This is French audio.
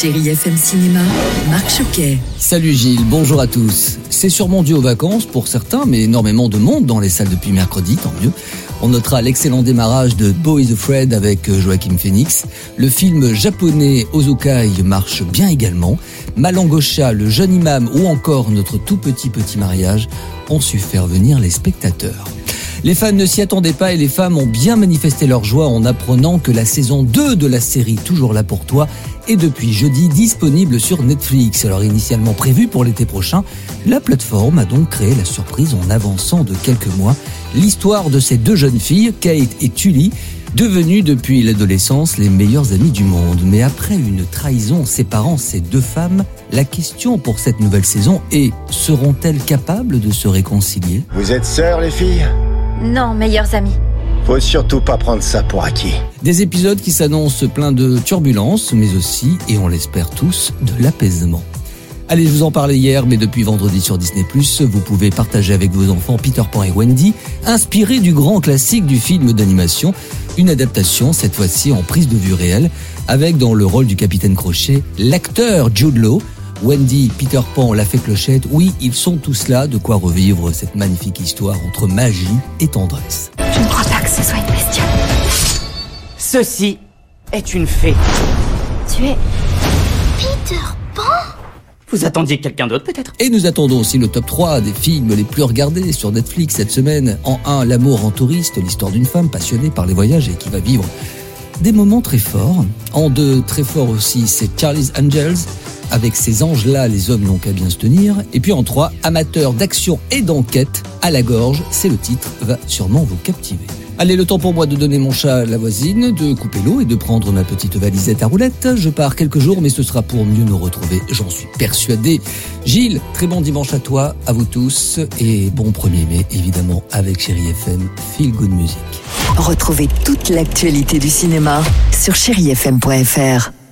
Chérie FM Cinéma, Marc Choquet. Salut Gilles, bonjour à tous. C'est sûrement dû aux vacances pour certains, mais énormément de monde dans les salles depuis mercredi, tant mieux. On notera l'excellent démarrage de Boys Afraid avec euh, Joachim Phoenix. Le film japonais Ozukai marche bien également. Malangosha, le jeune imam ou encore notre tout petit petit mariage ont su faire venir les spectateurs. Les fans ne s'y attendaient pas et les femmes ont bien manifesté leur joie en apprenant que la saison 2 de la série Toujours là pour toi est depuis jeudi disponible sur Netflix. Alors initialement prévue pour l'été prochain, la plateforme a donc créé la surprise en avançant de quelques mois l'histoire de ces deux jeunes filles, Kate et Tully, devenues depuis l'adolescence les meilleures amies du monde. Mais après une trahison séparant ces deux femmes, la question pour cette nouvelle saison est seront-elles capables de se réconcilier? Vous êtes sœurs, les filles? Non, meilleurs amis. Faut surtout pas prendre ça pour acquis. Des épisodes qui s'annoncent pleins de turbulences, mais aussi, et on l'espère tous, de l'apaisement. Allez, je vous en parlais hier, mais depuis vendredi sur Disney+, vous pouvez partager avec vos enfants Peter Pan et Wendy, inspiré du grand classique du film d'animation, une adaptation, cette fois-ci en prise de vue réelle, avec dans le rôle du capitaine Crochet, l'acteur Jude Law, Wendy, Peter Pan, la fée Clochette, oui, ils sont tous là, de quoi revivre cette magnifique histoire entre magie et tendresse. Je ne crois pas que ce soit une bestiole. Ceci est une fée. Tu es Peter Pan? Vous attendiez quelqu'un d'autre peut-être? Et nous attendons aussi le top 3 des films les plus regardés sur Netflix cette semaine. En 1, L'amour en touriste, l'histoire d'une femme passionnée par les voyages et qui va vivre des moments très forts. En 2, très fort aussi, c'est Charlie's Angels. Avec ces anges-là, les hommes n'ont qu'à bien se tenir. Et puis en 3, amateur d'action et d'enquête, à la gorge, c'est le titre, va sûrement vous captiver. Allez, le temps pour moi de donner mon chat à la voisine, de couper l'eau et de prendre ma petite valisette à roulettes. Je pars quelques jours, mais ce sera pour mieux nous retrouver, j'en suis persuadé. Gilles, très bon dimanche à toi, à vous tous, et bon 1er mai, évidemment, avec Chéri FM, Feel Good Music. Retrouvez toute l'actualité du cinéma sur chérifm.fr.